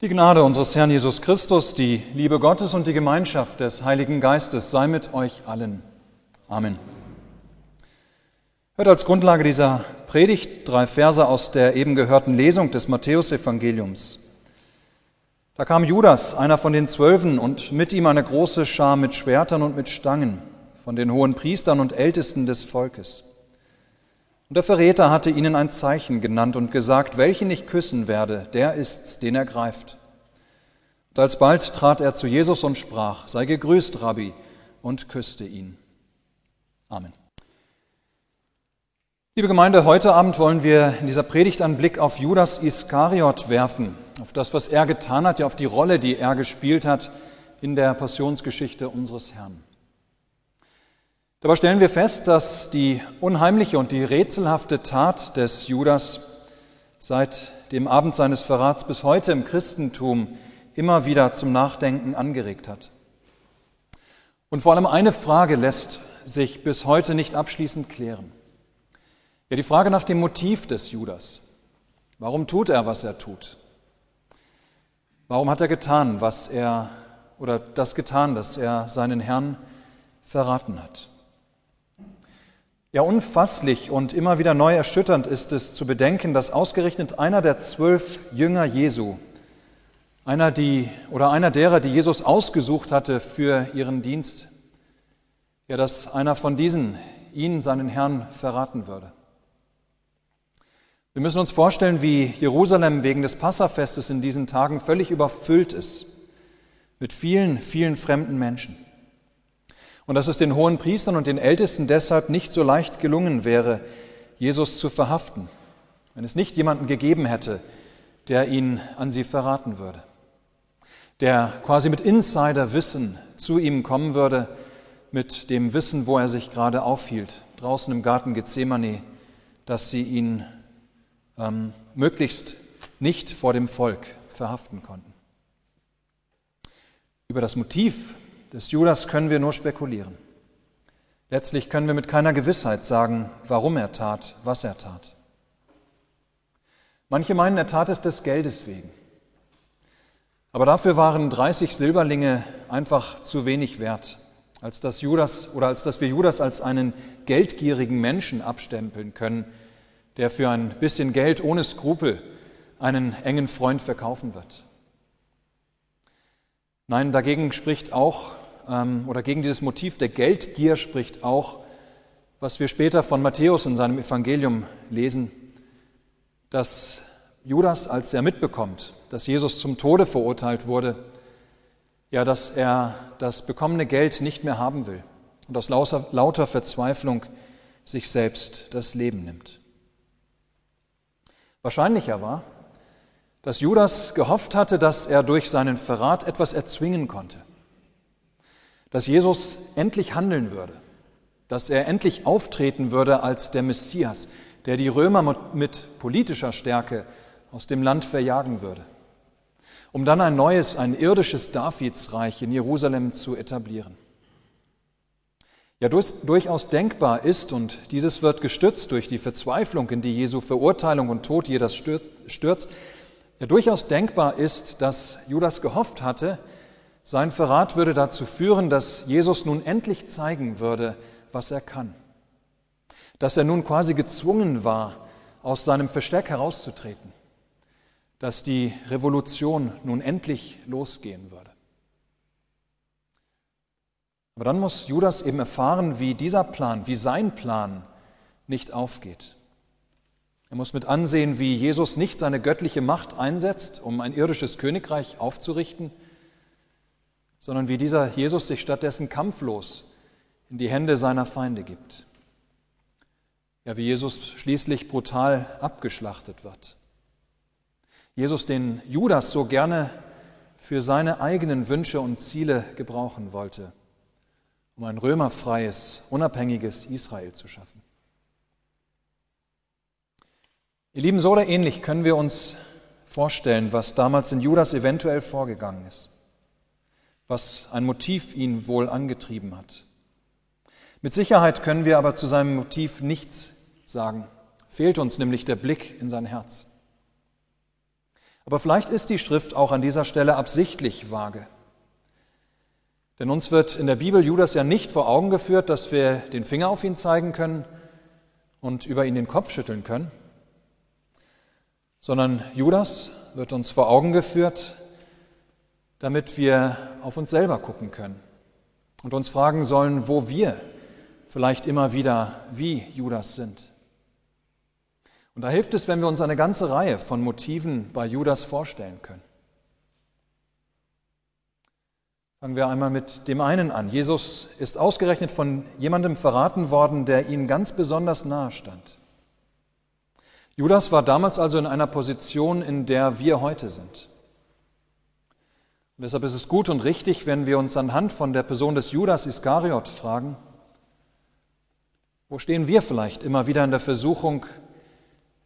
Die Gnade unseres Herrn Jesus Christus, die Liebe Gottes und die Gemeinschaft des Heiligen Geistes sei mit euch allen. Amen. Hört als Grundlage dieser Predigt drei Verse aus der eben gehörten Lesung des Matthäusevangeliums. Da kam Judas, einer von den Zwölfen, und mit ihm eine große Schar mit Schwertern und mit Stangen von den hohen Priestern und Ältesten des Volkes. Und der Verräter hatte ihnen ein Zeichen genannt und gesagt, welchen ich küssen werde, der ist's, den er greift. Und alsbald trat er zu Jesus und sprach, sei gegrüßt, Rabbi, und küsste ihn. Amen. Liebe Gemeinde, heute Abend wollen wir in dieser Predigt einen Blick auf Judas Iskariot werfen, auf das, was er getan hat, ja auf die Rolle, die er gespielt hat in der Passionsgeschichte unseres Herrn. Dabei stellen wir fest, dass die unheimliche und die rätselhafte Tat des Judas seit dem Abend seines Verrats bis heute im Christentum immer wieder zum Nachdenken angeregt hat. Und vor allem eine Frage lässt sich bis heute nicht abschließend klären. Ja, die Frage nach dem Motiv des Judas. Warum tut er, was er tut? Warum hat er getan, was er oder das getan, dass er seinen Herrn verraten hat? Ja, unfasslich und immer wieder neu erschütternd ist es zu bedenken, dass ausgerechnet einer der zwölf Jünger Jesu, einer die oder einer derer, die Jesus ausgesucht hatte für ihren Dienst, ja, dass einer von diesen ihn, seinen Herrn, verraten würde. Wir müssen uns vorstellen, wie Jerusalem wegen des Passafestes in diesen Tagen völlig überfüllt ist mit vielen, vielen fremden Menschen und dass es den hohen Priestern und den Ältesten deshalb nicht so leicht gelungen wäre, Jesus zu verhaften, wenn es nicht jemanden gegeben hätte, der ihn an sie verraten würde, der quasi mit Insiderwissen zu ihm kommen würde, mit dem Wissen, wo er sich gerade aufhielt, draußen im Garten Gethsemane, dass sie ihn ähm, möglichst nicht vor dem Volk verhaften konnten. Über das Motiv des Judas können wir nur spekulieren. Letztlich können wir mit keiner Gewissheit sagen, warum er tat, was er tat. Manche meinen, er tat es des Geldes wegen. Aber dafür waren 30 Silberlinge einfach zu wenig wert, als dass Judas oder als dass wir Judas als einen geldgierigen Menschen abstempeln können, der für ein bisschen Geld ohne Skrupel einen engen Freund verkaufen wird. Nein, dagegen spricht auch, ähm, oder gegen dieses Motiv der Geldgier spricht auch, was wir später von Matthäus in seinem Evangelium lesen, dass Judas, als er mitbekommt, dass Jesus zum Tode verurteilt wurde, ja, dass er das bekommene Geld nicht mehr haben will und aus lauter, lauter Verzweiflung sich selbst das Leben nimmt. Wahrscheinlicher war, dass Judas gehofft hatte, dass er durch seinen Verrat etwas erzwingen konnte, dass Jesus endlich handeln würde, dass er endlich auftreten würde als der Messias, der die Römer mit politischer Stärke aus dem Land verjagen würde, um dann ein neues, ein irdisches Davidsreich in Jerusalem zu etablieren. Ja, durchaus denkbar ist, und dieses wird gestützt durch die Verzweiflung, in die Jesu Verurteilung und Tod jedes stürzt, ja durchaus denkbar ist, dass Judas gehofft hatte, sein Verrat würde dazu führen, dass Jesus nun endlich zeigen würde, was er kann. Dass er nun quasi gezwungen war, aus seinem Versteck herauszutreten. Dass die Revolution nun endlich losgehen würde. Aber dann muss Judas eben erfahren, wie dieser Plan, wie sein Plan nicht aufgeht. Er muss mit ansehen, wie Jesus nicht seine göttliche Macht einsetzt, um ein irdisches Königreich aufzurichten, sondern wie dieser Jesus sich stattdessen kampflos in die Hände seiner Feinde gibt. Ja, wie Jesus schließlich brutal abgeschlachtet wird. Jesus, den Judas so gerne für seine eigenen Wünsche und Ziele gebrauchen wollte, um ein römerfreies, unabhängiges Israel zu schaffen. Ihr Lieben, so oder ähnlich können wir uns vorstellen, was damals in Judas eventuell vorgegangen ist, was ein Motiv ihn wohl angetrieben hat. Mit Sicherheit können wir aber zu seinem Motiv nichts sagen, fehlt uns nämlich der Blick in sein Herz. Aber vielleicht ist die Schrift auch an dieser Stelle absichtlich vage. Denn uns wird in der Bibel Judas ja nicht vor Augen geführt, dass wir den Finger auf ihn zeigen können und über ihn den Kopf schütteln können, sondern Judas wird uns vor Augen geführt, damit wir auf uns selber gucken können und uns fragen sollen, wo wir vielleicht immer wieder wie Judas sind. Und da hilft es, wenn wir uns eine ganze Reihe von Motiven bei Judas vorstellen können. Fangen wir einmal mit dem einen an. Jesus ist ausgerechnet von jemandem verraten worden, der ihm ganz besonders nahe stand. Judas war damals also in einer Position, in der wir heute sind. Und deshalb ist es gut und richtig, wenn wir uns anhand von der Person des Judas Iskariot fragen, wo stehen wir vielleicht immer wieder in der Versuchung,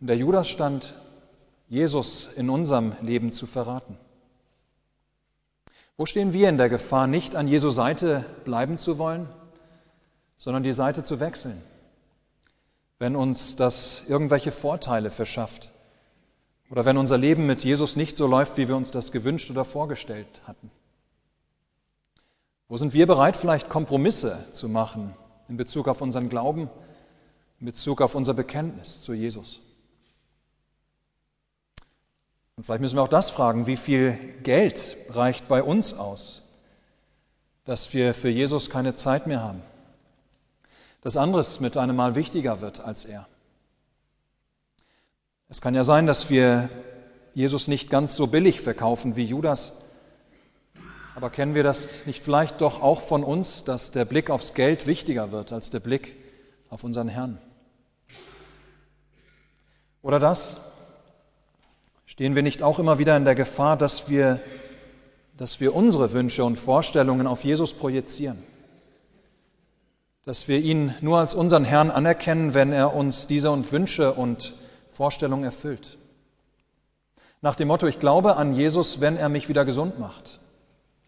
in der Judas stand, Jesus in unserem Leben zu verraten? Wo stehen wir in der Gefahr, nicht an Jesu Seite bleiben zu wollen, sondern die Seite zu wechseln, wenn uns das irgendwelche Vorteile verschafft oder wenn unser Leben mit Jesus nicht so läuft, wie wir uns das gewünscht oder vorgestellt hatten? Wo sind wir bereit, vielleicht Kompromisse zu machen in Bezug auf unseren Glauben, in Bezug auf unser Bekenntnis zu Jesus? Und vielleicht müssen wir auch das fragen, wie viel Geld reicht bei uns aus, dass wir für Jesus keine Zeit mehr haben, dass anderes mit einem Mal wichtiger wird als er. Es kann ja sein, dass wir Jesus nicht ganz so billig verkaufen wie Judas, aber kennen wir das nicht vielleicht doch auch von uns, dass der Blick aufs Geld wichtiger wird als der Blick auf unseren Herrn? Oder das, Stehen wir nicht auch immer wieder in der Gefahr, dass wir, dass wir unsere Wünsche und Vorstellungen auf Jesus projizieren? Dass wir ihn nur als unseren Herrn anerkennen, wenn er uns diese und Wünsche und Vorstellungen erfüllt? Nach dem Motto, ich glaube an Jesus, wenn er mich wieder gesund macht.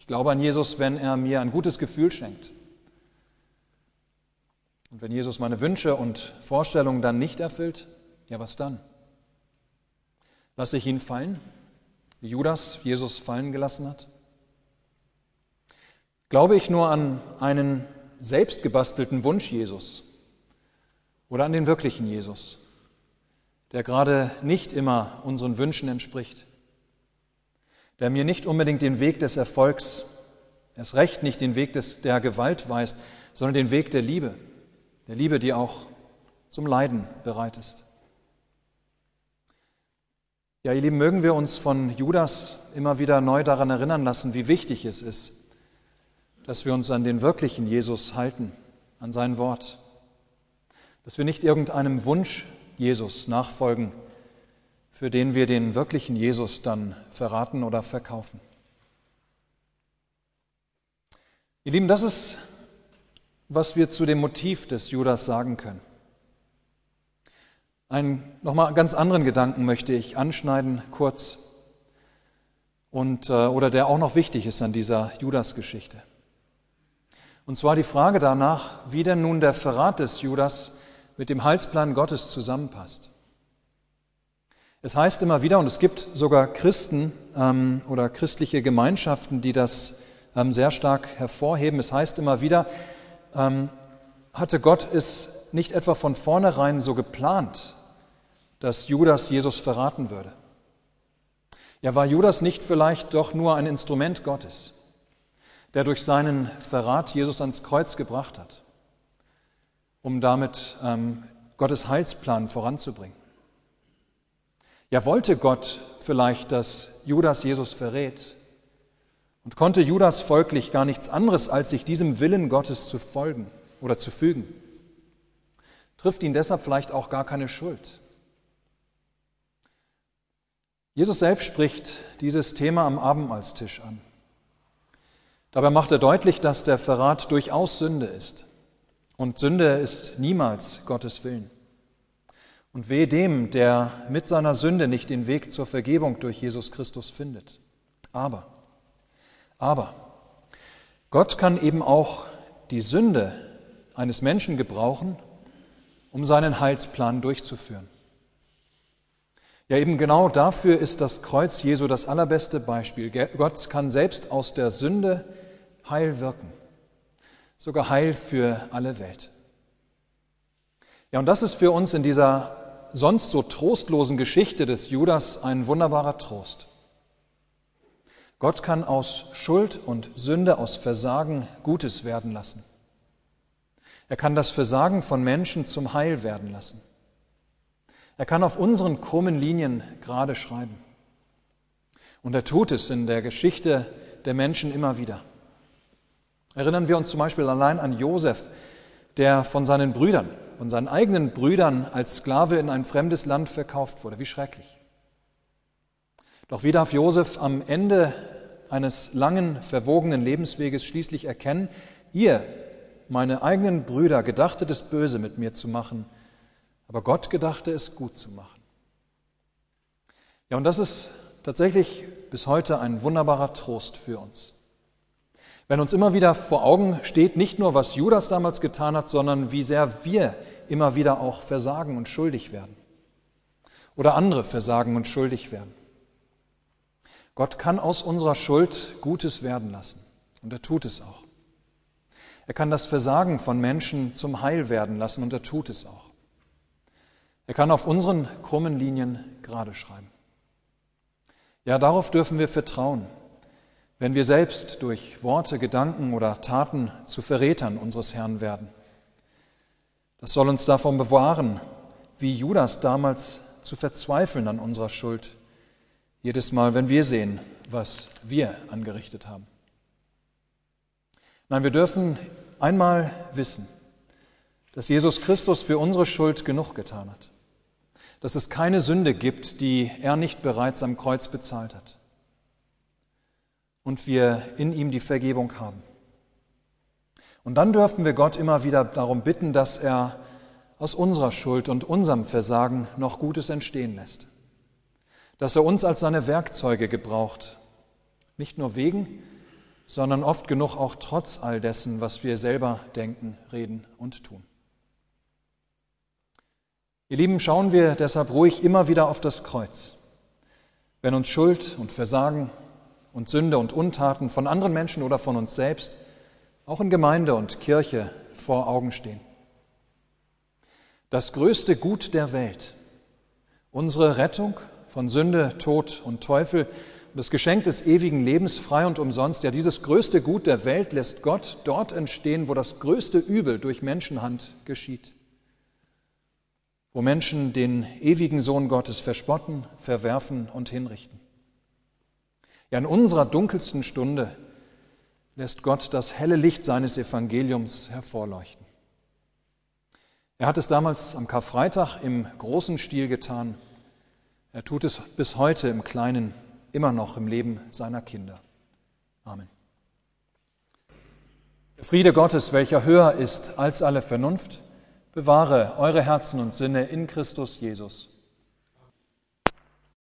Ich glaube an Jesus, wenn er mir ein gutes Gefühl schenkt. Und wenn Jesus meine Wünsche und Vorstellungen dann nicht erfüllt, ja was dann? Lasse ich ihn fallen, wie Judas Jesus fallen gelassen hat? Glaube ich nur an einen selbstgebastelten Wunsch Jesus oder an den wirklichen Jesus, der gerade nicht immer unseren Wünschen entspricht, der mir nicht unbedingt den Weg des Erfolgs, erst recht nicht den Weg des, der Gewalt weist, sondern den Weg der Liebe, der Liebe, die auch zum Leiden bereit ist. Ja, ihr Lieben, mögen wir uns von Judas immer wieder neu daran erinnern lassen, wie wichtig es ist, dass wir uns an den wirklichen Jesus halten, an sein Wort. Dass wir nicht irgendeinem Wunsch Jesus nachfolgen, für den wir den wirklichen Jesus dann verraten oder verkaufen. Ihr Lieben, das ist, was wir zu dem Motiv des Judas sagen können. Einen nochmal ganz anderen Gedanken möchte ich anschneiden, kurz, und, äh, oder der auch noch wichtig ist an dieser Judas-Geschichte. Und zwar die Frage danach, wie denn nun der Verrat des Judas mit dem Heilsplan Gottes zusammenpasst. Es heißt immer wieder, und es gibt sogar Christen ähm, oder christliche Gemeinschaften, die das ähm, sehr stark hervorheben, es heißt immer wieder, ähm, hatte Gott es nicht etwa von vornherein so geplant, dass Judas Jesus verraten würde. Ja, war Judas nicht vielleicht doch nur ein Instrument Gottes, der durch seinen Verrat Jesus ans Kreuz gebracht hat, um damit ähm, Gottes Heilsplan voranzubringen? Ja, wollte Gott vielleicht, dass Judas Jesus verrät? Und konnte Judas folglich gar nichts anderes, als sich diesem Willen Gottes zu folgen oder zu fügen? Trifft ihn deshalb vielleicht auch gar keine Schuld? Jesus selbst spricht dieses Thema am Abendmahlstisch an. Dabei macht er deutlich, dass der Verrat durchaus Sünde ist. Und Sünde ist niemals Gottes Willen. Und weh dem, der mit seiner Sünde nicht den Weg zur Vergebung durch Jesus Christus findet. Aber, aber, Gott kann eben auch die Sünde eines Menschen gebrauchen, um seinen Heilsplan durchzuführen. Ja, eben genau dafür ist das Kreuz Jesu das allerbeste Beispiel. Gott kann selbst aus der Sünde Heil wirken, sogar Heil für alle Welt. Ja, und das ist für uns in dieser sonst so trostlosen Geschichte des Judas ein wunderbarer Trost. Gott kann aus Schuld und Sünde, aus Versagen Gutes werden lassen. Er kann das Versagen von Menschen zum Heil werden lassen. Er kann auf unseren krummen Linien gerade schreiben. Und er tut es in der Geschichte der Menschen immer wieder. Erinnern wir uns zum Beispiel allein an Josef, der von seinen Brüdern, von seinen eigenen Brüdern als Sklave in ein fremdes Land verkauft wurde. Wie schrecklich. Doch wie darf Josef am Ende eines langen, verwogenen Lebensweges schließlich erkennen, ihr, meine eigenen Brüder, gedachtet es böse mit mir zu machen, aber Gott gedachte es gut zu machen. Ja, und das ist tatsächlich bis heute ein wunderbarer Trost für uns. Wenn uns immer wieder vor Augen steht, nicht nur was Judas damals getan hat, sondern wie sehr wir immer wieder auch versagen und schuldig werden. Oder andere versagen und schuldig werden. Gott kann aus unserer Schuld Gutes werden lassen. Und er tut es auch. Er kann das Versagen von Menschen zum Heil werden lassen und er tut es auch. Er kann auf unseren krummen Linien gerade schreiben. Ja, darauf dürfen wir vertrauen, wenn wir selbst durch Worte, Gedanken oder Taten zu Verrätern unseres Herrn werden. Das soll uns davon bewahren, wie Judas damals zu verzweifeln an unserer Schuld, jedes Mal, wenn wir sehen, was wir angerichtet haben. Nein, wir dürfen einmal wissen, dass Jesus Christus für unsere Schuld genug getan hat dass es keine Sünde gibt, die er nicht bereits am Kreuz bezahlt hat. Und wir in ihm die Vergebung haben. Und dann dürfen wir Gott immer wieder darum bitten, dass er aus unserer Schuld und unserem Versagen noch Gutes entstehen lässt. Dass er uns als seine Werkzeuge gebraucht. Nicht nur wegen, sondern oft genug auch trotz all dessen, was wir selber denken, reden und tun. Ihr Lieben, schauen wir deshalb ruhig immer wieder auf das Kreuz. Wenn uns Schuld und Versagen und Sünde und Untaten von anderen Menschen oder von uns selbst, auch in Gemeinde und Kirche, vor Augen stehen. Das größte Gut der Welt, unsere Rettung von Sünde, Tod und Teufel das Geschenk des ewigen Lebens frei und umsonst, ja dieses größte Gut der Welt lässt Gott dort entstehen, wo das größte Übel durch Menschenhand geschieht wo Menschen den ewigen Sohn Gottes verspotten, verwerfen und hinrichten. Ja, in unserer dunkelsten Stunde lässt Gott das helle Licht seines Evangeliums hervorleuchten. Er hat es damals am Karfreitag im großen Stil getan. Er tut es bis heute im Kleinen, immer noch im Leben seiner Kinder. Amen. Der Friede Gottes, welcher höher ist als alle Vernunft, bewahre eure Herzen und Sinne in Christus Jesus.